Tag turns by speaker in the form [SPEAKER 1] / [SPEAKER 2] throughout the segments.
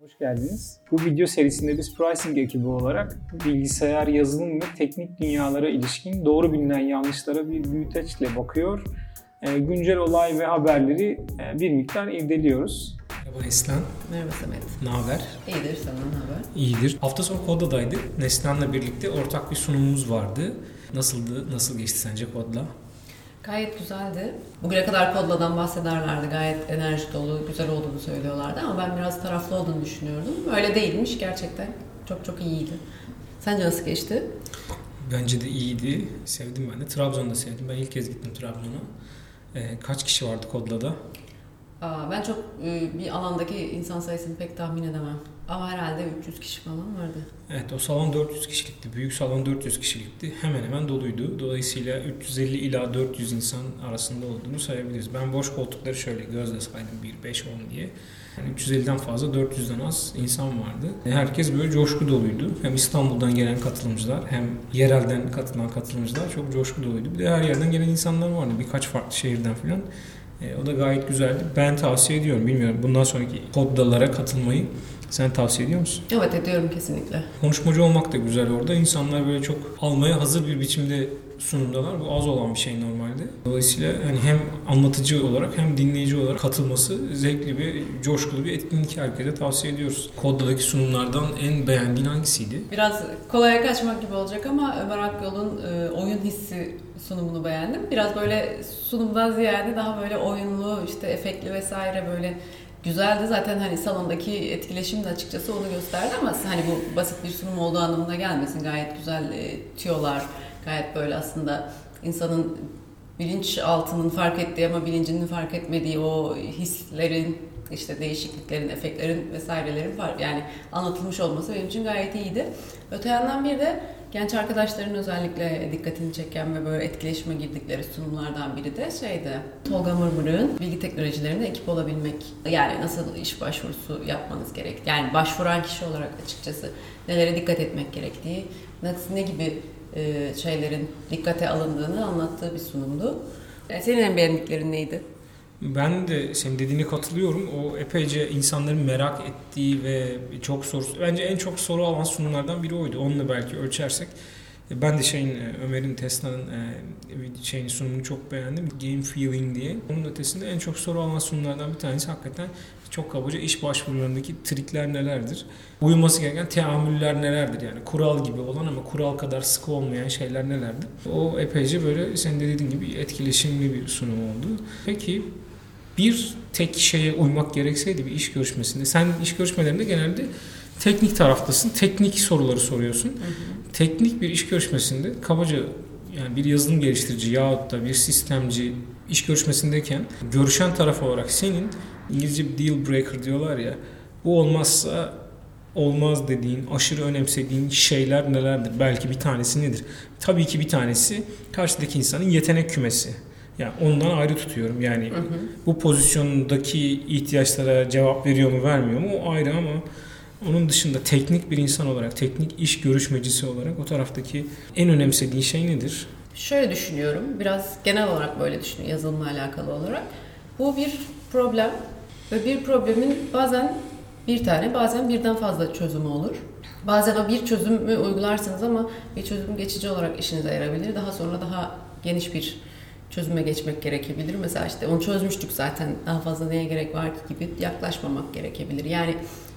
[SPEAKER 1] Hoş geldiniz. Bu video serisinde biz pricing ekibi olarak bilgisayar, yazılım ve teknik dünyalara ilişkin doğru bilinen yanlışlara bir büyüteçle bakıyor. E, güncel olay ve haberleri e, bir miktar irdeliyoruz.
[SPEAKER 2] Merhaba Neslihan.
[SPEAKER 3] Merhaba Samet.
[SPEAKER 2] Ne haber?
[SPEAKER 3] İyidir senden ne haber?
[SPEAKER 2] İyidir. Hafta sonu Koda'daydık. Neslihan'la birlikte ortak bir sunumumuz vardı. Nasıldı? Nasıl geçti sence Kod'la?
[SPEAKER 3] Gayet güzeldi. Bugüne kadar Kodla'dan bahsederlerdi. Gayet enerji dolu, güzel olduğunu söylüyorlardı ama ben biraz taraflı olduğunu düşünüyordum. Öyle değilmiş gerçekten. Çok çok iyiydi. Sence nasıl geçti?
[SPEAKER 2] Bence de iyiydi. Sevdim ben de. Trabzon'da sevdim. Ben ilk kez gittim Trabzon'a. Ee, kaç kişi vardı Kodla'da?
[SPEAKER 3] Aa, ben çok e, bir alandaki insan sayısını pek tahmin edemem. Ama herhalde 300 kişi falan vardı.
[SPEAKER 2] Evet o salon 400 kişilikti. Büyük salon 400 kişilikti. Hemen hemen doluydu. Dolayısıyla 350 ila 400 insan arasında olduğunu sayabiliriz. Ben boş koltukları şöyle gözle saydım 1, 5, 10 diye. Yani 350'den fazla 400'den az insan vardı. Herkes böyle coşku doluydu. Hem İstanbul'dan gelen katılımcılar hem yerelden katılan katılımcılar çok coşku doluydu. Bir de her yerden gelen insanlar vardı. Birkaç farklı şehirden falan. E, o da gayet güzeldi. Ben tavsiye ediyorum. Bilmiyorum bundan sonraki koddalara katılmayı sen tavsiye ediyor musun?
[SPEAKER 3] Evet ediyorum kesinlikle.
[SPEAKER 2] Konuşmacı olmak da güzel orada. İnsanlar böyle çok almaya hazır bir biçimde sunumdalar. Bu az olan bir şey normalde. Dolayısıyla hani hem anlatıcı olarak hem dinleyici olarak katılması zevkli bir, coşkulu bir etkinlik herkese tavsiye ediyoruz. Kodda'daki sunumlardan en beğendiğin hangisiydi?
[SPEAKER 3] Biraz kolaya kaçmak gibi olacak ama Ömer Akyol'un e, oyun hissi sunumunu beğendim. Biraz böyle sunumdan ziyade daha böyle oyunlu, işte efektli vesaire böyle güzeldi. Zaten hani salondaki etkileşim de açıkçası onu gösterdi ama hani bu basit bir sunum olduğu anlamına gelmesin. Gayet güzel e, tüyolar, gayet böyle aslında insanın bilinç altının fark ettiği ama bilincinin fark etmediği o hislerin işte değişikliklerin, efektlerin vesairelerin var. Yani anlatılmış olması benim için gayet iyiydi. Öte yandan bir de genç arkadaşların özellikle dikkatini çeken ve böyle etkileşime girdikleri sunumlardan biri de şeydi. Tolga Mırmır'ın bilgi teknolojilerinde ekip olabilmek. Yani nasıl iş başvurusu yapmanız gerek. Yani başvuran kişi olarak açıkçası nelere dikkat etmek gerektiği, nasıl, ne gibi e, şeylerin dikkate alındığını anlattığı bir sunumdu. Yani senin en beğendiklerin neydi?
[SPEAKER 2] Ben de senin dediğine katılıyorum. O epeyce insanların merak ettiği ve çok soru, bence en çok soru alan sunumlardan biri oydu. Onunla belki ölçersek. Ben de şeyin Ömer'in Tesla'nın şeyin sunumunu çok beğendim. Game Feeling diye. Onun ötesinde en çok soru alan sunumlardan bir tanesi hakikaten çok kabaca iş başvurularındaki trikler nelerdir? Uyulması gereken teamüller nelerdir? Yani kural gibi olan ama kural kadar sıkı olmayan şeyler nelerdir? O epeyce böyle senin de dediğin gibi etkileşimli bir sunum oldu. Peki bir tek şeye uymak gerekseydi bir iş görüşmesinde. Sen iş görüşmelerinde genelde teknik taraftasın. Teknik soruları soruyorsun. Hı hı. Teknik bir iş görüşmesinde kabaca yani bir yazılım geliştirici yahut da bir sistemci iş görüşmesindeyken görüşen taraf olarak senin İngilizce bir deal breaker diyorlar ya bu olmazsa olmaz dediğin, aşırı önemsediğin şeyler nelerdir? Belki bir tanesi nedir? Tabii ki bir tanesi karşıdaki insanın yetenek kümesi. Yani ondan ayrı tutuyorum. Yani hı hı. bu pozisyondaki ihtiyaçlara cevap veriyor mu vermiyor mu o ayrı ama onun dışında teknik bir insan olarak, teknik iş görüşmecisi olarak o taraftaki en önemsediği şey nedir?
[SPEAKER 3] Şöyle düşünüyorum. Biraz genel olarak böyle düşünüyorum yazılımla alakalı olarak. Bu bir problem ve bir problemin bazen bir tane bazen birden fazla çözümü olur. Bazen o bir çözümü uygularsınız ama bir çözüm geçici olarak işinize yarabilir. Daha sonra daha geniş bir çözüme geçmek gerekebilir. Mesela işte onu çözmüştük zaten daha fazla neye gerek var ki gibi yaklaşmamak gerekebilir. Yani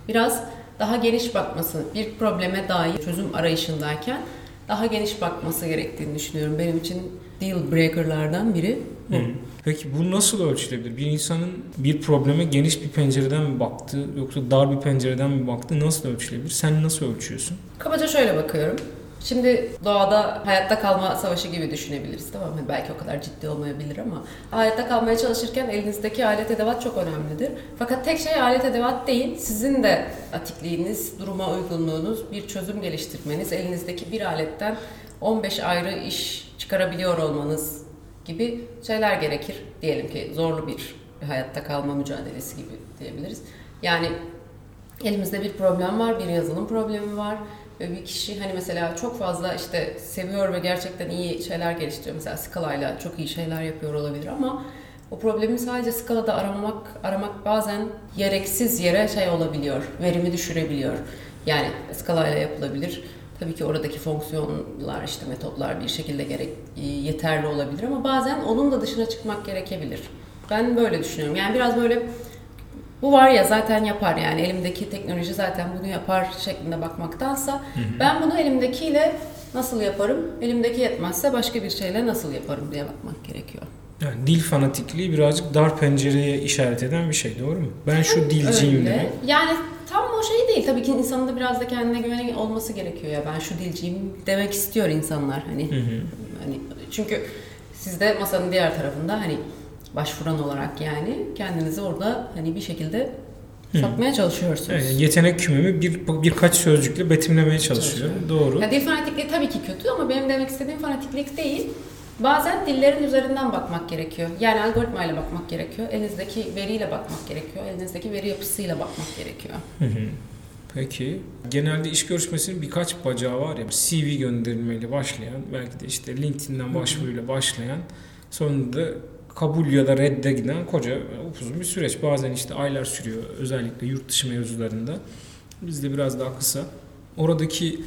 [SPEAKER 3] biraz daha geniş bakması, bir probleme dair çözüm arayışındayken daha geniş bakması gerektiğini düşünüyorum. Benim için deal breaker'lardan biri bu. Hı.
[SPEAKER 2] Peki bu nasıl ölçülebilir? Bir insanın bir probleme geniş bir pencereden mi baktı yoksa dar bir pencereden mi baktı nasıl ölçülebilir? Sen nasıl ölçüyorsun?
[SPEAKER 3] Kabaca şöyle bakıyorum. Şimdi doğada hayatta kalma savaşı gibi düşünebiliriz tamam mı? Belki o kadar ciddi olmayabilir ama hayatta kalmaya çalışırken elinizdeki alet edevat çok önemlidir. Fakat tek şey alet edevat değil, sizin de atikliğiniz, duruma uygunluğunuz, bir çözüm geliştirmeniz, elinizdeki bir aletten 15 ayrı iş çıkarabiliyor olmanız gibi şeyler gerekir. Diyelim ki zorlu bir hayatta kalma mücadelesi gibi diyebiliriz. Yani elimizde bir problem var, bir yazılım problemi var bir kişi hani mesela çok fazla işte seviyor ve gerçekten iyi şeyler geliştiriyor. Mesela Scala ile çok iyi şeyler yapıyor olabilir ama O problemi sadece skalada aramamak, aramak bazen gereksiz yere şey olabiliyor, verimi düşürebiliyor. Yani skalayla yapılabilir. Tabii ki oradaki fonksiyonlar, işte metotlar bir şekilde gerek yeterli olabilir ama bazen onun da dışına çıkmak gerekebilir. Ben böyle düşünüyorum. Yani biraz böyle bu var ya zaten yapar yani elimdeki teknoloji zaten bunu yapar şeklinde bakmaktansa hı hı. ben bunu elimdekiyle nasıl yaparım? Elimdeki yetmezse başka bir şeyle nasıl yaparım diye bakmak gerekiyor.
[SPEAKER 2] Yani dil fanatikliği birazcık dar pencereye işaret eden bir şey doğru mu? Ben şu dilciyim Öyle. demek.
[SPEAKER 3] Yani tam o şey değil. Tabii ki insanın da biraz da kendine güveni olması gerekiyor ya. Ben şu dilciyim demek istiyor insanlar hani. Hı hı. Hani çünkü siz de masanın diğer tarafında hani başvuran olarak yani kendinizi orada hani bir şekilde satmaya çalışıyorsunuz.
[SPEAKER 2] Evet, yetenek kümemi bir birkaç sözcükle betimlemeye çalışıyor. Doğru.
[SPEAKER 3] Ya dil fanatikliği tabii ki kötü ama benim demek istediğim fanatiklik değil. Bazen dillerin üzerinden bakmak gerekiyor. Yani algoritmayla bakmak gerekiyor. Elinizdeki veriyle bakmak gerekiyor. Elinizdeki veri yapısıyla bakmak gerekiyor.
[SPEAKER 2] Hı hı. Peki genelde iş görüşmesinin birkaç bacağı var ya CV gönderilmeyle başlayan belki de işte LinkedIn'den başvuruyla başlayan sonunda kabul ya da redde giden koca uzun bir süreç. Bazen işte aylar sürüyor özellikle yurt dışı mevzularında. Bizde biraz daha kısa. Oradaki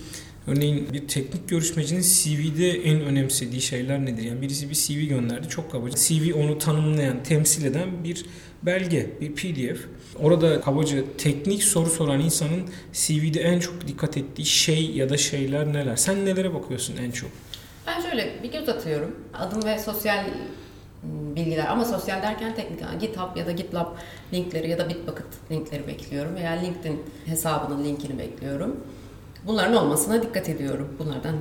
[SPEAKER 2] örneğin bir teknik görüşmecinin CV'de en önemsediği şeyler nedir? Yani birisi bir CV gönderdi çok kabaca. CV onu tanımlayan, temsil eden bir belge, bir PDF. Orada kabaca teknik soru soran insanın CV'de en çok dikkat ettiği şey ya da şeyler neler? Sen nelere bakıyorsun en çok?
[SPEAKER 3] Ben şöyle bir göz atıyorum. Adım ve sosyal bilgiler ama sosyal derken teknik yani GitHub ya da GitLab linkleri ya da Bitbucket linkleri bekliyorum veya LinkedIn hesabının linkini bekliyorum. Bunların olmasına dikkat ediyorum. Bunlardan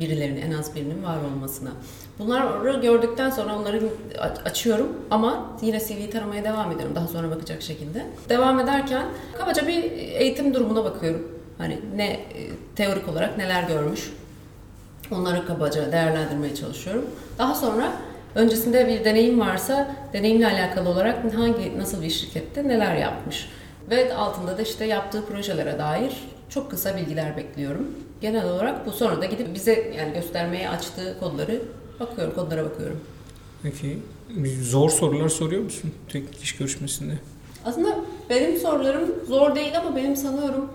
[SPEAKER 3] birilerinin en az birinin var olmasına. Bunları gördükten sonra onları açıyorum ama yine CV'yi taramaya devam ediyorum daha sonra bakacak şekilde. Devam ederken kabaca bir eğitim durumuna bakıyorum. Hani ne teorik olarak neler görmüş. Onları kabaca değerlendirmeye çalışıyorum. Daha sonra Öncesinde bir deneyim varsa deneyimle alakalı olarak hangi nasıl bir şirkette neler yapmış ve altında da işte yaptığı projelere dair çok kısa bilgiler bekliyorum. Genel olarak bu sonra da gidip bize yani göstermeye açtığı kodları bakıyorum, kodlara bakıyorum.
[SPEAKER 2] Peki zor sorular soruyor musun teknik iş görüşmesinde?
[SPEAKER 3] Aslında benim sorularım zor değil ama benim sanıyorum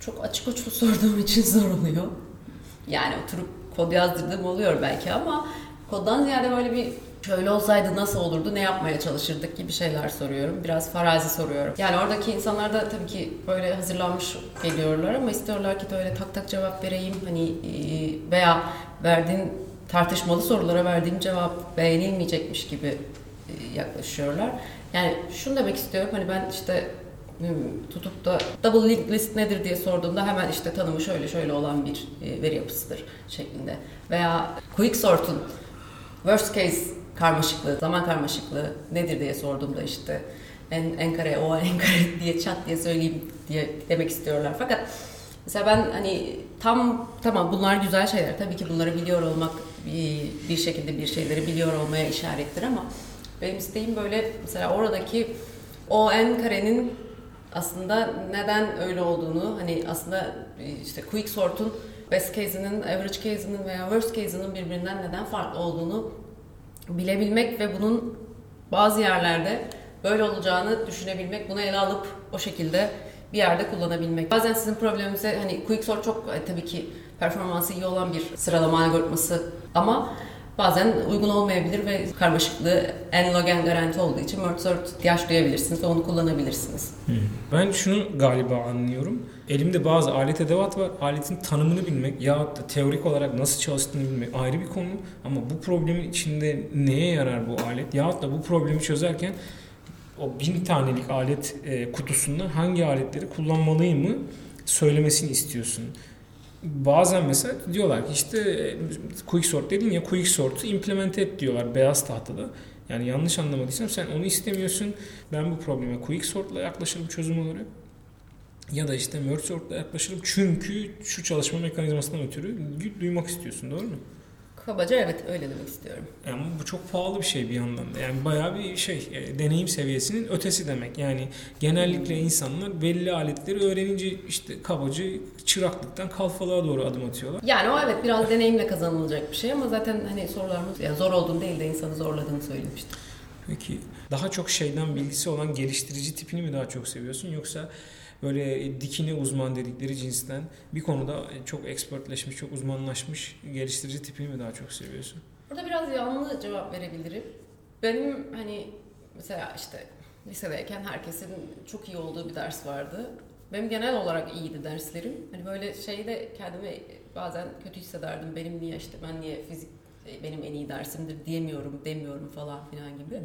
[SPEAKER 3] çok açık uçlu sorduğum için zor oluyor. Yani oturup kod yazdırdığım oluyor belki ama Koddan ziyade böyle bir şöyle olsaydı nasıl olurdu, ne yapmaya çalışırdık gibi şeyler soruyorum. Biraz farazi soruyorum. Yani oradaki insanlar da tabii ki böyle hazırlanmış geliyorlar ama istiyorlar ki de öyle tak tak cevap vereyim. Hani e, veya verdiğin tartışmalı sorulara verdiğim cevap beğenilmeyecekmiş gibi e, yaklaşıyorlar. Yani şunu demek istiyorum hani ben işte tutup da double linked list nedir diye sorduğumda hemen işte tanımı şöyle şöyle olan bir e, veri yapısıdır şeklinde. Veya quick sort'un worst case karmaşıklığı, zaman karmaşıklığı nedir diye sorduğumda işte en, en kare o en kare diye çat diye söyleyeyim diye demek istiyorlar. Fakat mesela ben hani tam tamam bunlar güzel şeyler. Tabii ki bunları biliyor olmak bir, bir şekilde bir şeyleri biliyor olmaya işarettir ama benim isteğim böyle mesela oradaki o en karenin aslında neden öyle olduğunu hani aslında işte quick sort'un best case'inin, average case'inin veya worst case'inin birbirinden neden farklı olduğunu bilebilmek ve bunun bazı yerlerde böyle olacağını düşünebilmek, bunu ele alıp o şekilde bir yerde kullanabilmek. Bazen sizin probleminize hani Quicksort çok e, tabii ki performansı iyi olan bir sıralama algoritması ama bazen uygun olmayabilir ve karmaşıklığı en log n garanti olduğu için merge sort ihtiyaç duyabilirsiniz ve onu kullanabilirsiniz.
[SPEAKER 2] Ben şunu galiba anlıyorum. Elimde bazı alet edevat var. Aletin tanımını bilmek ya da teorik olarak nasıl çalıştığını bilmek ayrı bir konu. Ama bu problemin içinde neye yarar bu alet? Ya da bu problemi çözerken o bin tanelik alet e, kutusundan hangi aletleri kullanmalıyım mı söylemesini istiyorsun bazen mesela diyorlar ki işte e, quick sort dedin ya quick sort'u implement et diyorlar beyaz tahtada. Yani yanlış anlamadıysam sen onu istemiyorsun. Ben bu probleme quick sort'la yaklaşırım çözüm olarak. Ya da işte merge sort'la yaklaşırım çünkü şu çalışma mekanizmasından ötürü duymak istiyorsun doğru mu?
[SPEAKER 3] Kabaca evet öyle demek istiyorum.
[SPEAKER 2] Yani bu çok pahalı bir şey bir yandan da. Yani bayağı bir şey e, deneyim seviyesinin ötesi demek. Yani genellikle insanlar belli aletleri öğrenince işte kabaca çıraklıktan kalfalığa doğru adım atıyorlar.
[SPEAKER 3] Yani o evet biraz deneyimle kazanılacak bir şey ama zaten hani sorularımız yani zor olduğunu değil de insanı zorladığını söylemiştim.
[SPEAKER 2] Peki daha çok şeyden bilgisi olan geliştirici tipini mi daha çok seviyorsun yoksa böyle dikine uzman dedikleri cinsten bir konuda çok expertleşmiş, çok uzmanlaşmış geliştirici tipini mi daha çok seviyorsun?
[SPEAKER 3] Burada biraz yanlı cevap verebilirim. Benim hani mesela işte lisedeyken herkesin çok iyi olduğu bir ders vardı. Benim genel olarak iyiydi derslerim. Hani böyle şeyde kendimi bazen kötü hissederdim. Benim niye işte ben niye fizik benim en iyi dersimdir diyemiyorum, demiyorum falan filan gibi.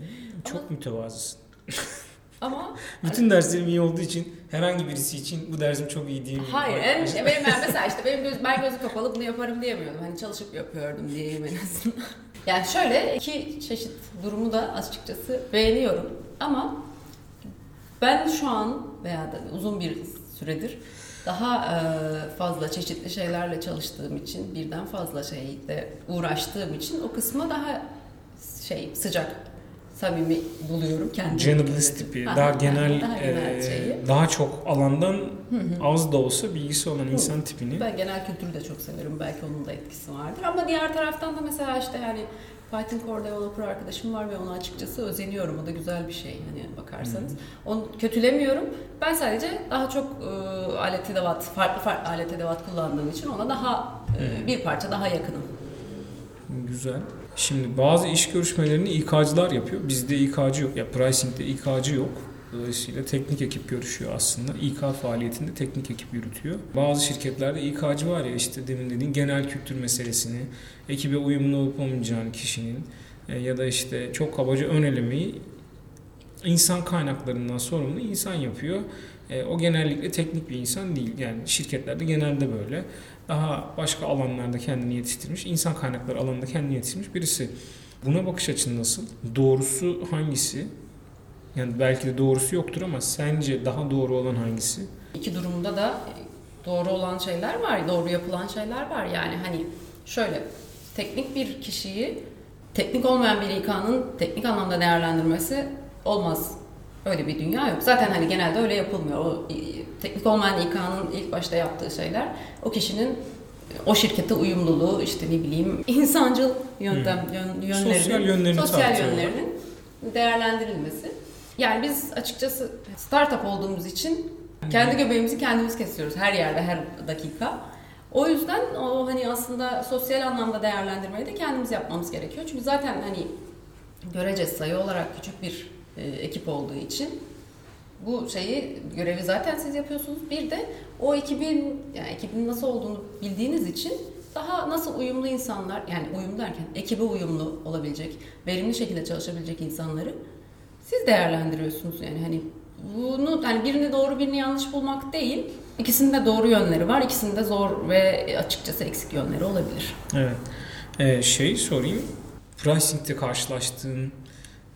[SPEAKER 2] Çok
[SPEAKER 3] Ama-
[SPEAKER 2] mütevazısın.
[SPEAKER 3] Ama
[SPEAKER 2] Bütün derslerim iyi olduğu için herhangi birisi için bu dersim çok iyi değil
[SPEAKER 3] hayır en benim ben mesela işte benim göz, ben gözü kapalı bunu yaparım diyemiyordum. Hani çalışıp yapıyordum diyeyim en azından. Yani şöyle iki çeşit durumu da açıkçası beğeniyorum. Ama ben şu an veya da uzun bir süredir daha e, fazla çeşitli şeylerle çalıştığım için birden fazla şeyle uğraştığım için o kısma daha şey sıcak samimi buluyorum kendimi.
[SPEAKER 2] Generalist tipi,
[SPEAKER 3] Ha,
[SPEAKER 2] daha
[SPEAKER 3] ha,
[SPEAKER 2] genel,
[SPEAKER 3] daha genel
[SPEAKER 2] e,
[SPEAKER 3] şeyi.
[SPEAKER 2] daha çok alandan
[SPEAKER 3] Hı hı.
[SPEAKER 2] az da olsa bilgisi olan insan tipini.
[SPEAKER 3] Ben genel kültürü de çok severim. Belki onun da etkisi vardır. Ama diğer taraftan da mesela işte yani Python Core Developer arkadaşım var ve ona açıkçası özeniyorum. O da güzel bir şey hani bakarsanız. Onu kötülemiyorum. Ben sadece daha çok e, alet edevat, farklı farklı alet edevat kullandığım için ona daha e,
[SPEAKER 2] Hı.
[SPEAKER 3] bir parça daha yakınım.
[SPEAKER 2] Güzel. Şimdi bazı iş görüşmelerini İK'cılar yapıyor. Bizde İK'cı yok. Ya pricing'de İK'cı yok. Dolayısıyla teknik ekip görüşüyor aslında. İK faaliyetinde teknik ekip yürütüyor. Bazı şirketlerde İK'cı var ya işte demin dediğin genel kültür meselesini, ekibe uyumlu olup olmayacağını kişinin e, ya da işte çok kabaca ön elemeyi insan kaynaklarından sorumlu insan yapıyor. E, o genellikle teknik bir insan değil. Yani şirketlerde genelde böyle. Daha başka alanlarda kendini yetiştirmiş, insan kaynakları alanında kendini yetiştirmiş birisi. Buna bakış açın nasıl? Doğrusu hangisi? Yani belki de doğrusu yoktur ama sence daha doğru olan hangisi?
[SPEAKER 3] İki durumda da doğru olan şeyler var, doğru yapılan şeyler var. Yani hani şöyle teknik bir kişiyi teknik olmayan bir İK'nın teknik anlamda değerlendirmesi olmaz. Öyle bir dünya yok. Zaten hani genelde öyle yapılmıyor. O e, teknik olmayan İK'nın ilk başta yaptığı şeyler o kişinin o şirkete uyumluluğu işte ne bileyim insancıl yöntem yön, yönlerini
[SPEAKER 2] Sosyal yönlerini
[SPEAKER 3] sosyal yönlerinin değerlendirilmesi. Yani biz açıkçası startup olduğumuz için kendi göbeğimizi kendimiz kesiyoruz her yerde her dakika. O yüzden o hani aslında sosyal anlamda değerlendirmeyi de kendimiz yapmamız gerekiyor. Çünkü zaten hani görece sayı olarak küçük bir e, ekip olduğu için bu şeyi görevi zaten siz yapıyorsunuz. Bir de o ekibin yani ekibin nasıl olduğunu bildiğiniz için daha nasıl uyumlu insanlar yani uyum derken ekibe uyumlu olabilecek, verimli şekilde çalışabilecek insanları siz değerlendiriyorsunuz yani hani bunu hani birini doğru birini yanlış bulmak değil. İkisinin de doğru yönleri var. İkisinin de zor ve açıkçası eksik yönleri olabilir.
[SPEAKER 2] Evet. Ee, şey sorayım. Pricing'de karşılaştığın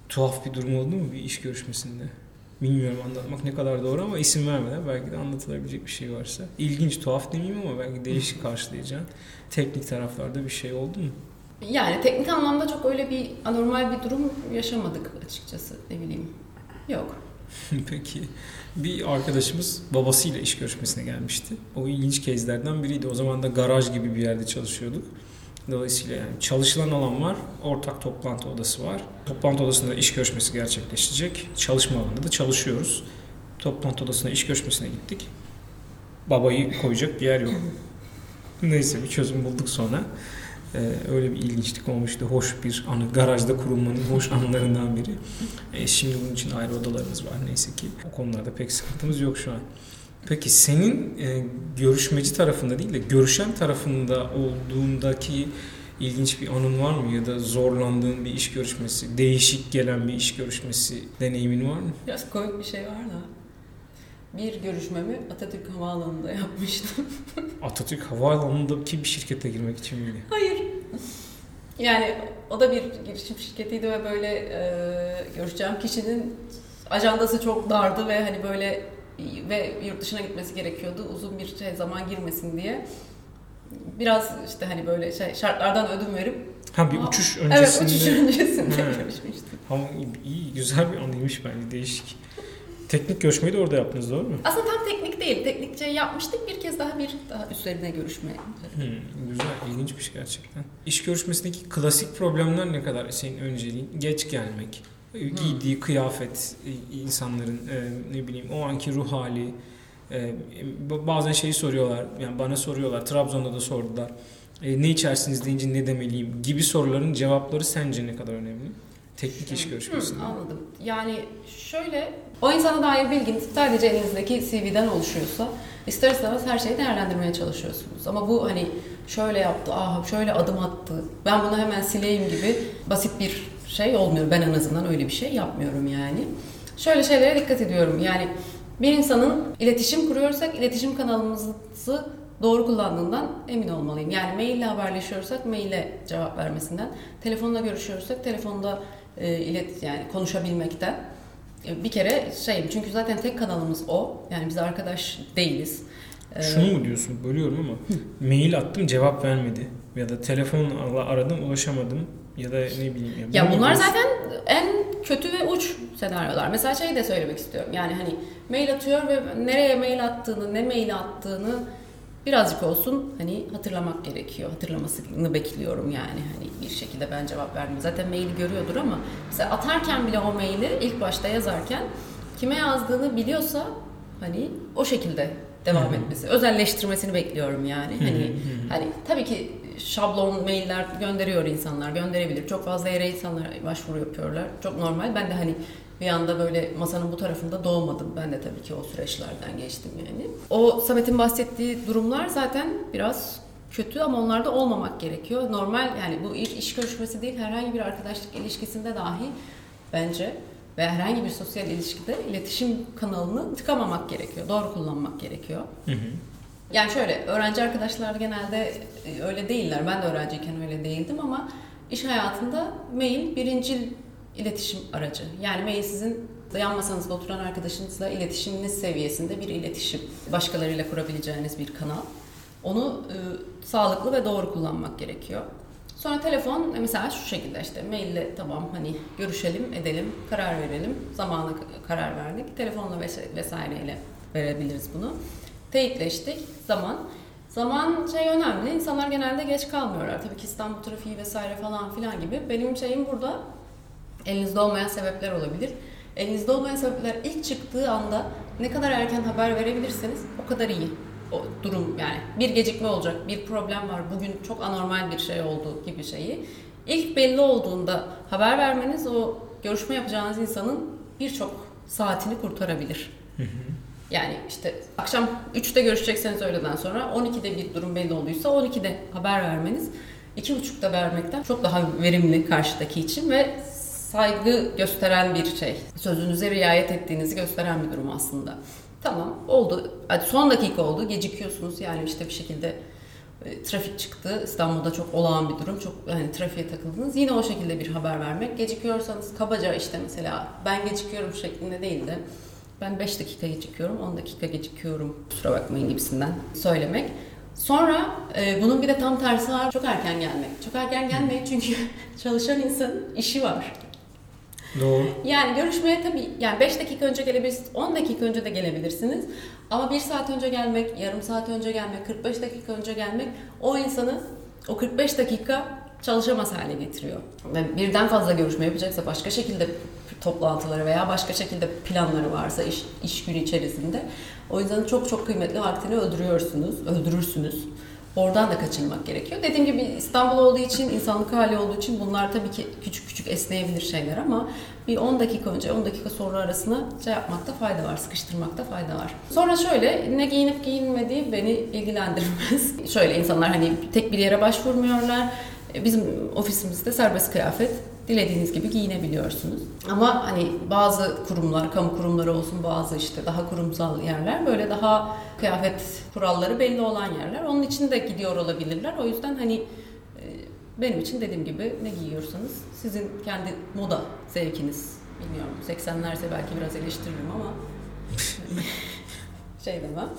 [SPEAKER 2] tuhaf bir durum oldu mu bir iş görüşmesinde? Bilmiyorum anlatmak ne kadar doğru ama isim vermeden belki de anlatılabilecek bir şey varsa. İlginç, tuhaf demeyeyim ama belki değişik karşılayacağın teknik taraflarda bir şey oldu mu?
[SPEAKER 3] Yani teknik anlamda çok öyle bir anormal bir durum yaşamadık açıkçası ne bileyim. Yok.
[SPEAKER 2] Peki bir arkadaşımız babasıyla iş görüşmesine gelmişti. O ilginç kezlerden biriydi. O zaman da garaj gibi bir yerde çalışıyorduk. Dolayısıyla yani çalışılan alan var, ortak toplantı odası var. Toplantı odasında iş görüşmesi gerçekleşecek. Çalışma alanında da çalışıyoruz. Toplantı odasına iş görüşmesine gittik. Babayı koyacak bir yer yok. Neyse bir çözüm bulduk sonra. Ee, öyle bir ilginçlik olmuştu. Hoş bir anı. Garajda kurulmanın hoş anılarından biri. E, şimdi bunun için ayrı odalarımız var neyse ki. O konularda pek sıkıntımız yok şu an. Peki senin e, görüşmeci tarafında değil de görüşen tarafında olduğundaki ilginç bir anın var mı? Ya da zorlandığın bir iş görüşmesi, değişik gelen bir iş görüşmesi deneyimin var mı?
[SPEAKER 3] Biraz komik bir şey var da. Bir görüşmemi Atatürk Havaalanı'nda yapmıştım.
[SPEAKER 2] Atatürk Havaalanı'ndaki bir şirkete girmek için miydi?
[SPEAKER 3] Hayır. Yani o da bir girişim şirketiydi ve böyle e, görüşeceğim kişinin ajandası çok dardı ve hani böyle ve yurt dışına gitmesi gerekiyordu uzun bir şey zaman girmesin diye. Biraz işte hani böyle şey şartlardan ödün verip
[SPEAKER 2] Ha bir
[SPEAKER 3] Aa,
[SPEAKER 2] uçuş
[SPEAKER 3] evet
[SPEAKER 2] öncesinde.
[SPEAKER 3] uçuş öncesinde
[SPEAKER 2] He.
[SPEAKER 3] görüşmüştüm.
[SPEAKER 2] Ama iyi, güzel bir anıymış bence değişik. Teknik görüşmeyi de orada yaptınız doğru mu?
[SPEAKER 3] Aslında tam teknik değil. Teknik şey yapmıştık bir kez daha bir daha üstlerine görüşme.
[SPEAKER 2] Hmm, güzel, ilginçmiş gerçekten. İş görüşmesindeki klasik problemler ne kadar senin önceliğin? Geç gelmek, Giydiği kıyafet, e, insanların e, ne bileyim o anki ruh hali. E, bazen şeyi soruyorlar, yani bana soruyorlar, Trabzon'da da sordular. E, ne içersiniz deyince ne demeliyim gibi soruların cevapları sence ne kadar önemli? Teknik iş görüşmesinde.
[SPEAKER 3] Hı, anladım. Yani şöyle, o insana dair bilginiz sadece elinizdeki CV'den oluşuyorsa ister istemez her şeyi değerlendirmeye çalışıyorsunuz. Ama bu hani şöyle yaptı, ah şöyle adım attı, ben bunu hemen sileyim gibi basit bir şey olmuyor. Ben en azından öyle bir şey yapmıyorum yani. Şöyle şeylere dikkat ediyorum. Yani bir insanın iletişim kuruyorsak iletişim kanalımızı doğru kullandığından emin olmalıyım. Yani maille haberleşiyorsak maille cevap vermesinden, telefonla görüşüyorsak telefonda e, ilet yani konuşabilmekten E, bir kere şeyim çünkü zaten tek kanalımız o. Yani biz arkadaş değiliz. E,
[SPEAKER 2] Şunu mu diyorsun? Bölüyorum ama mail attım cevap vermedi. Ya da telefonla aradım ulaşamadım. Ya da ne bileyim. Ya,
[SPEAKER 3] Ya bunlar zaten en kötü ve uç senaryolar. Mesela şeyi de söylemek istiyorum. Yani hani mail atıyor ve nereye mail attığını, ne mail attığını birazcık olsun hani hatırlamak gerekiyor. Hatırlamasını bekliyorum yani hani bir şekilde ben cevap verdim. Zaten maili görüyordur ama mesela atarken bile o maili ilk başta yazarken kime yazdığını biliyorsa hani o şekilde devam etmesi, özelleştirmesini bekliyorum yani. Hani. Hani tabii ki şablon mailler gönderiyor insanlar, gönderebilir. Çok fazla yere insanlar başvuru yapıyorlar. Çok normal. Ben de hani bir anda böyle masanın bu tarafında doğmadım. Ben de tabii ki o süreçlerden geçtim yani. O Samet'in bahsettiği durumlar zaten biraz kötü ama onlarda olmamak gerekiyor. Normal yani bu iş, iş görüşmesi değil herhangi bir arkadaşlık ilişkisinde dahi bence veya herhangi bir sosyal ilişkide iletişim kanalını tıkamamak gerekiyor. Doğru kullanmak gerekiyor.
[SPEAKER 2] Hı hı.
[SPEAKER 3] Yani şöyle, öğrenci arkadaşlar genelde e, öyle değiller. Ben de öğrenciyken öyle değildim ama iş hayatında mail birincil iletişim aracı. Yani mail sizin yan masanızda oturan arkadaşınızla iletişiminiz seviyesinde bir iletişim. Başkalarıyla kurabileceğiniz bir kanal. Onu e, sağlıklı ve doğru kullanmak gerekiyor. Sonra telefon e, mesela şu şekilde işte maille tamam hani görüşelim, edelim, karar verelim. Zamana k- karar verdik. Telefonla vesaireyle verebiliriz bunu. Teyitleştik. Zaman. Zaman şey önemli. İnsanlar genelde geç kalmıyorlar. Tabii ki İstanbul trafiği vesaire falan filan gibi. Benim şeyim burada elinizde olmayan sebepler olabilir. Elinizde olmayan sebepler ilk çıktığı anda ne kadar erken haber verebilirseniz o kadar iyi. O durum yani bir gecikme olacak, bir problem var, bugün çok anormal bir şey oldu gibi şeyi. İlk belli olduğunda haber vermeniz o görüşme yapacağınız insanın birçok saatini kurtarabilir. Yani işte akşam 3'te görüşecekseniz öğleden sonra 12'de bir durum belli olduysa 12'de haber vermeniz 2.30'da vermekten çok daha verimli karşıdaki için ve saygı gösteren bir şey. Sözünüze riayet ettiğinizi gösteren bir durum aslında. Tamam oldu. Hadi son dakika oldu. Gecikiyorsunuz. Yani işte bir şekilde e, trafik çıktı. İstanbul'da çok olağan bir durum. Çok hani trafiğe takıldınız. Yine o şekilde bir haber vermek. Gecikiyorsanız kabaca işte mesela ben gecikiyorum şeklinde değil de ben 5 dakika gecikiyorum, 10 dakika gecikiyorum kusura bakmayın gibisinden söylemek. Sonra e, bunun bir de tam tersi var. Çok erken gelmek. Çok erken gelmek çünkü çalışan insanın işi var.
[SPEAKER 2] Doğru.
[SPEAKER 3] Yani görüşmeye tabii yani 5 dakika önce gelebilirsiniz, 10 dakika önce de gelebilirsiniz. Ama 1 saat önce gelmek, yarım saat önce gelmek, 45 dakika önce gelmek o insanı o 45 dakika çalışamaz hale getiriyor. Ve birden fazla görüşme yapacaksa başka şekilde toplantıları veya başka şekilde planları varsa iş, iş günü içerisinde o insanın çok çok kıymetli vaktini öldürüyorsunuz, öldürürsünüz. Oradan da kaçınmak gerekiyor. Dediğim gibi İstanbul olduğu için, insanlık hali olduğu için bunlar tabii ki küçük küçük esneyebilir şeyler ama bir 10 dakika önce, 10 dakika sonra arasına şey yapmakta fayda var, sıkıştırmakta fayda var. Sonra şöyle, ne giyinip giyinmediği beni ilgilendirmez. şöyle insanlar hani tek bir yere başvurmuyorlar. Bizim ofisimizde serbest kıyafet dilediğiniz gibi giyinebiliyorsunuz. Ama hani bazı kurumlar, kamu kurumları olsun bazı işte daha kurumsal yerler böyle daha kıyafet kuralları belli olan yerler. Onun için de gidiyor olabilirler. O yüzden hani e, benim için dediğim gibi ne giyiyorsanız sizin kendi moda zevkiniz. Bilmiyorum 80'lerse belki biraz eleştiririm ama şey demem.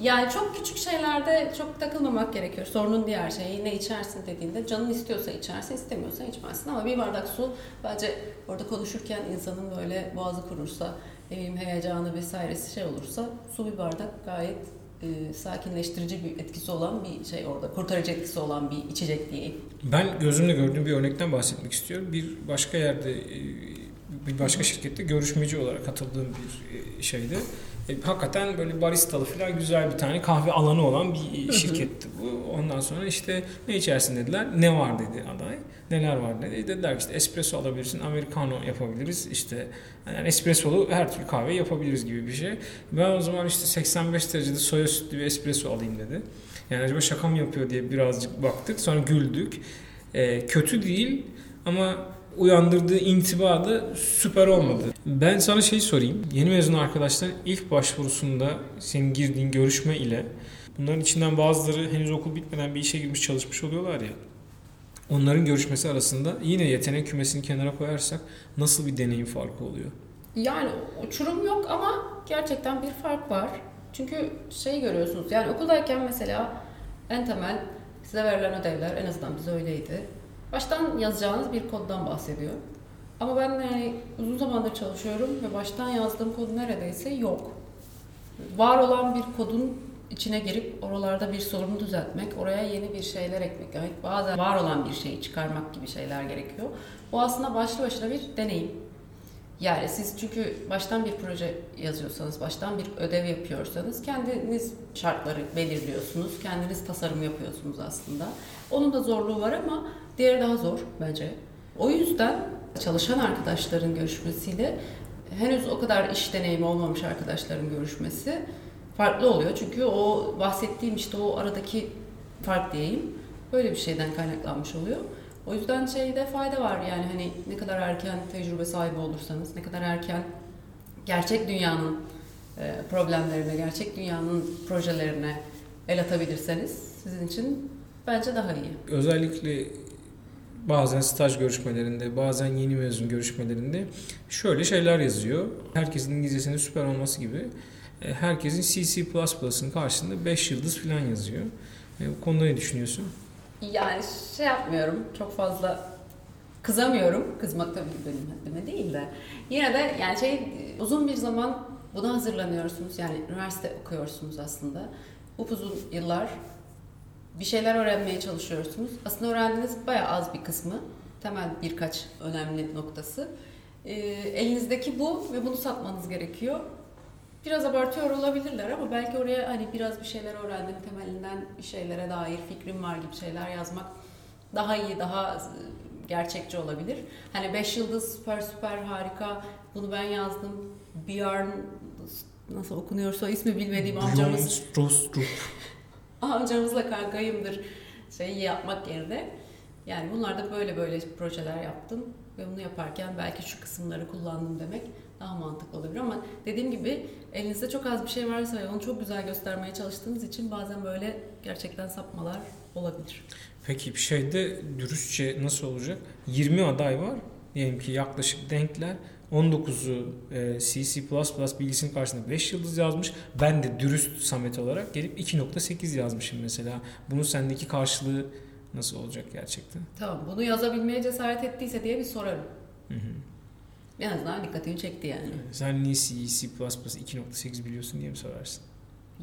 [SPEAKER 3] Yani çok küçük şeylerde çok takılmamak gerekiyor. Sorunun diğer şeyi ne içersin dediğinde canın istiyorsa içersin, istemiyorsa içmezsin. Ama bir bardak su bence orada konuşurken insanın böyle boğazı kurursa, bileyim heyecanı vesairesi şey olursa su bir bardak gayet e, sakinleştirici bir etkisi olan bir şey orada. Kurtarıcı etkisi olan bir içecek diyeyim.
[SPEAKER 2] Ben gözümle gördüğüm bir örnekten bahsetmek istiyorum. Bir başka yerde e, bir başka şirkette görüşmeci olarak katıldığım bir e, şeydi. E, hakikaten böyle baristalı falan güzel bir tane kahve alanı olan bir şirketti bu. Ondan sonra işte ne içersin dediler. Ne var dedi aday. Neler var dedi. Dediler ki işte espresso alabilirsin, americano yapabiliriz. İşte yani espressolu her türlü kahve yapabiliriz gibi bir şey. Ben o zaman işte 85 derecede soya sütlü bir espresso alayım dedi. Yani acaba şaka mı yapıyor diye birazcık baktık. Sonra güldük. E, kötü değil ama uyandırdığı intiba da süper olmadı. Ben sana şey sorayım. Yeni mezun arkadaşların ilk başvurusunda senin girdiğin görüşme ile bunların içinden bazıları henüz okul bitmeden bir işe girmiş çalışmış oluyorlar ya. Onların görüşmesi arasında yine yetenek kümesini kenara koyarsak nasıl bir deneyim farkı oluyor?
[SPEAKER 3] Yani uçurum yok ama gerçekten bir fark var. Çünkü şey görüyorsunuz yani okuldayken mesela en temel size verilen ödevler en azından bize öyleydi. Baştan yazacağınız bir koddan bahsediyor. Ama ben yani uzun zamandır çalışıyorum ve baştan yazdığım kod neredeyse yok. Var olan bir kodun içine girip oralarda bir sorunu düzeltmek, oraya yeni bir şeyler eklemek, bazen var olan bir şeyi çıkarmak gibi şeyler gerekiyor. Bu aslında başlı başına bir deneyim. Yani siz çünkü baştan bir proje yazıyorsanız, baştan bir ödev yapıyorsanız kendiniz şartları belirliyorsunuz, kendiniz tasarım yapıyorsunuz aslında. Onun da zorluğu var ama diğeri daha zor bence. O yüzden çalışan arkadaşların görüşmesiyle henüz o kadar iş deneyimi olmamış arkadaşların görüşmesi farklı oluyor. Çünkü o bahsettiğim işte o aradaki fark diyeyim böyle bir şeyden kaynaklanmış oluyor. O yüzden şeyde fayda var yani hani ne kadar erken tecrübe sahibi olursanız, ne kadar erken gerçek dünyanın e, problemlerine, gerçek dünyanın projelerine el atabilirseniz sizin için bence daha iyi.
[SPEAKER 2] Özellikle bazen staj görüşmelerinde, bazen yeni mezun görüşmelerinde şöyle şeyler yazıyor. Herkesin İngilizcesinin süper olması gibi e, herkesin CC++'ın karşısında 5 yıldız falan yazıyor. E, bu konuda ne düşünüyorsun?
[SPEAKER 3] Yani şey yapmıyorum, çok fazla kızamıyorum. Kızmak tabii benim haddime değil de. Yine de yani şey uzun bir zaman buna hazırlanıyorsunuz. Yani üniversite okuyorsunuz aslında. Upuzun yıllar bir şeyler öğrenmeye çalışıyorsunuz. Aslında öğrendiğiniz bayağı az bir kısmı. Temel birkaç önemli noktası. E, elinizdeki bu ve bunu satmanız gerekiyor. Biraz abartıyor olabilirler ama belki oraya hani biraz bir şeyler öğrendim temelinden bir şeylere dair fikrim var gibi şeyler yazmak daha iyi, daha gerçekçi olabilir. Hani 5 yıldız süper süper harika bunu ben yazdım. Björn nasıl okunuyorsa ismi bilmediğim amcamız.
[SPEAKER 2] Rostrup.
[SPEAKER 3] amcamızla kankayımdır şeyi yapmak yerine. Yani bunlar da böyle böyle projeler yaptım ve bunu yaparken belki şu kısımları kullandım demek daha mantıklı olabilir ama dediğim gibi elinizde çok az bir şey varsa ve onu çok güzel göstermeye çalıştığınız için bazen böyle gerçekten sapmalar olabilir.
[SPEAKER 2] Peki bir şeyde dürüstçe nasıl olacak? 20 aday var. Diyelim ki yaklaşık denkler. 19'u e, CC++ bilgisinin karşısında 5 yıldız yazmış. Ben de dürüst Samet olarak gelip 2.8 yazmışım mesela. Bunun sendeki karşılığı nasıl olacak gerçekten?
[SPEAKER 3] Tamam bunu yazabilmeye cesaret ettiyse diye bir sorarım.
[SPEAKER 2] Hı hı.
[SPEAKER 3] En azından dikkatini çekti yani.
[SPEAKER 2] Sen niye C, C++ 2.8 biliyorsun diye mi sorarsın?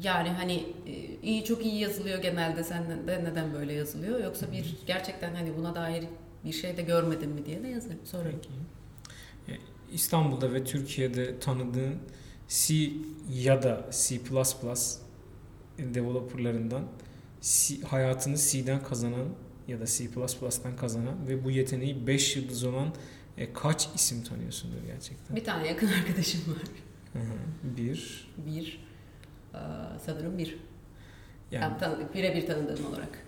[SPEAKER 3] Yani hani e, iyi çok iyi yazılıyor genelde sen de neden böyle yazılıyor yoksa bir gerçekten hani buna dair bir şey de görmedim mi diye de yazarım sorarım.
[SPEAKER 2] Peki. İstanbul'da ve Türkiye'de tanıdığın C ya da C++ developerlarından C, hayatını C'den kazanan ya da C++'dan kazanan ve bu yeteneği 5 yıldız olan e, kaç isim tanıyorsundur gerçekten?
[SPEAKER 3] Bir tane yakın arkadaşım var.
[SPEAKER 2] Bir.
[SPEAKER 3] Bir. Ee, sanırım bir.
[SPEAKER 2] Yani,
[SPEAKER 3] Yani tanıdık, birebir tanıdığım olarak.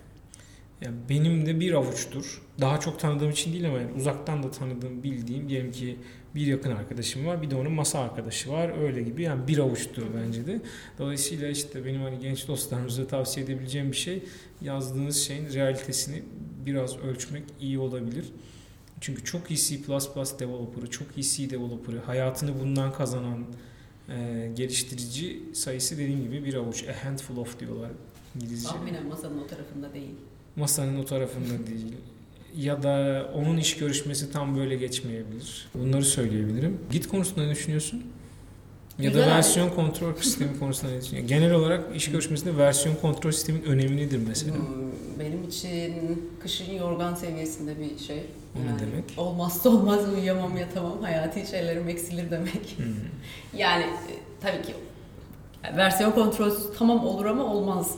[SPEAKER 2] yani benim de bir avuçtur. Daha çok tanıdığım için değil ama yani uzaktan da tanıdığım, bildiğim diyelim ki bir yakın arkadaşım var. Bir de onun masa arkadaşı var. Öyle gibi yani bir avuçtur bence de. Dolayısıyla işte benim hani genç dostlarımıza tavsiye edebileceğim bir şey yazdığınız şeyin realitesini biraz ölçmek iyi olabilir. Çünkü çok iyi C++ developer'ı, çok iyi C developer'ı, hayatını bundan kazanan e, geliştirici sayısı dediğim gibi bir avuç. A handful of diyorlar İngilizce.
[SPEAKER 3] Tahminen masanın o tarafında değil.
[SPEAKER 2] Masanın o tarafında değil. Ya da onun iş görüşmesi tam böyle geçmeyebilir. Bunları söyleyebilirim. Git konusunda ne düşünüyorsun? Ya
[SPEAKER 3] Güzel
[SPEAKER 2] da
[SPEAKER 3] abi.
[SPEAKER 2] versiyon kontrol sistemi konusunda ne düşünüyorsun? Genel olarak iş görüşmesinde versiyon kontrol sistemin önemi nedir mesela?
[SPEAKER 3] Hmm, Benim için kışın yorgan seviyesinde bir şey.
[SPEAKER 2] O ne demek?
[SPEAKER 3] Olmazsa olmaz uyuyamam yatamam hayati şeylerim eksilir demek. Yani e, tabii ki versiyon kontrolsüz tamam olur ama olmaz.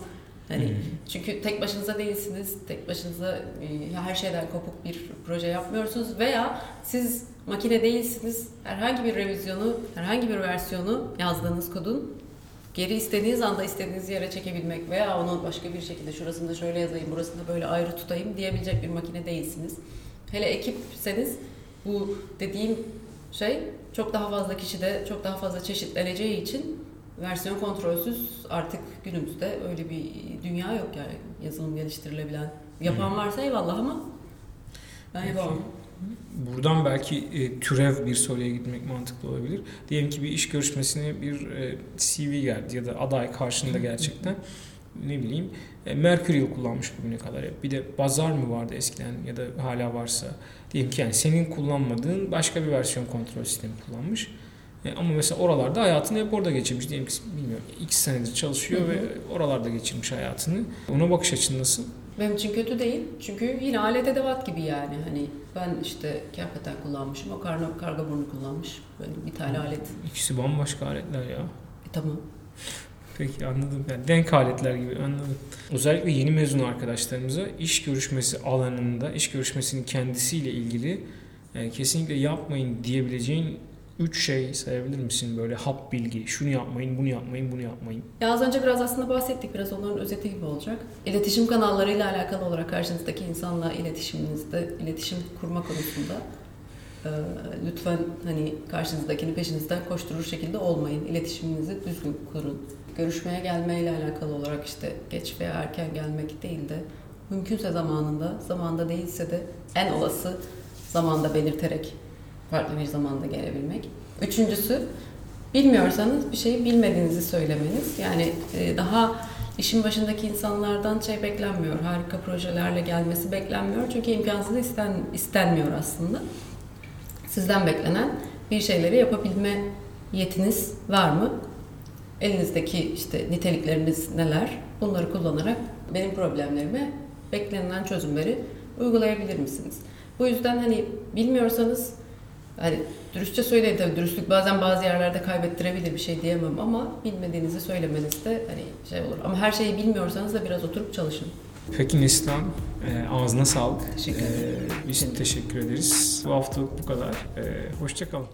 [SPEAKER 3] Hani
[SPEAKER 2] Hmm.
[SPEAKER 3] çünkü tek başınıza değilsiniz. Tek başınıza e, her şeyden kopuk bir proje yapmıyorsunuz veya siz makine değilsiniz. Herhangi bir revizyonu, herhangi bir versiyonu yazdığınız kodun geri istediğiniz anda istediğiniz yere çekebilmek veya onu başka bir şekilde şurasında şöyle yazayım, burasında böyle ayrı tutayım diyebilecek bir makine değilsiniz. Hele ekipseniz bu dediğim şey çok daha fazla kişide çok daha fazla çeşitleneceği için versiyon kontrolsüz artık günümüzde öyle bir dünya yok yani yazılım geliştirilebilen. Yapan
[SPEAKER 2] Hmm.
[SPEAKER 3] varsa eyvallah ama ben
[SPEAKER 2] Peki.
[SPEAKER 3] yapamam.
[SPEAKER 2] Buradan belki e, türev bir soruya gitmek mantıklı olabilir. Diyelim ki bir iş görüşmesine bir e, CV geldi ya da aday karşında gerçekten ne bileyim e, Mercurial kullanmış bugüne kadar. hep. Bir de Bazar mı vardı eskiden ya da hala varsa. Diyelim ki yani senin kullanmadığın başka bir versiyon kontrol sistemi kullanmış. E, ama mesela oralarda hayatını hep orada geçirmiş. Diyelim ki bilmiyorum X senedir çalışıyor
[SPEAKER 3] Hı hı.
[SPEAKER 2] ve oralarda geçirmiş hayatını. Ona bakış açın nasıl?
[SPEAKER 3] Benim için kötü değil. Çünkü yine alet edevat gibi yani. Hani ben işte hakikaten kullanmışım. O karga, karga burnu kullanmış. Böyle bir tane alet.
[SPEAKER 2] İkisi bambaşka aletler ya.
[SPEAKER 3] E, tamam.
[SPEAKER 2] Peki anladım. Yani denk aletler gibi anladım. Özellikle yeni mezun arkadaşlarımıza iş görüşmesi alanında, iş görüşmesinin kendisiyle ilgili e, kesinlikle yapmayın diyebileceğin üç şey sayabilir misin? Böyle hap bilgi. Şunu yapmayın, bunu yapmayın, bunu yapmayın.
[SPEAKER 3] Ya az önce biraz aslında bahsettik. Biraz onların özeti gibi olacak. İletişim kanallarıyla alakalı olarak karşınızdaki insanla iletişiminizde, iletişim kurma konusunda e, lütfen hani karşınızdakini peşinizden koşturur şekilde olmayın. İletişiminizi düzgün kurun. Görüşmeye gelmeyle alakalı olarak işte geç veya erken gelmek değil de mümkünse zamanında, zamanda değilse de en olası zamanda belirterek farklı bir zamanda gelebilmek. Üçüncüsü bilmiyorsanız bir şeyi bilmediğinizi söylemeniz. Yani e, daha işin başındaki insanlardan şey beklenmiyor. Harika projelerle gelmesi beklenmiyor. Çünkü imkansız isten, istenmiyor aslında. Sizden beklenen bir şeyleri yapabilme yetiniz var mı? Elinizdeki işte nitelikleriniz neler? Bunları kullanarak benim problemlerime beklenilen çözümleri uygulayabilir misiniz? Bu yüzden hani bilmiyorsanız hani dürüstçe söyleyin tabii dürüstlük bazen bazı yerlerde kaybettirebilir bir şey diyemem ama bilmediğinizi söylemeniz de hani şey olur. Ama her şeyi bilmiyorsanız da biraz oturup çalışın.
[SPEAKER 2] Peki Neslihan, e, ağzına sağlık.
[SPEAKER 3] Teşekkür ederim.
[SPEAKER 2] E, biz teşekkür ederiz. Bu haftalık bu kadar. E, hoşça kalın.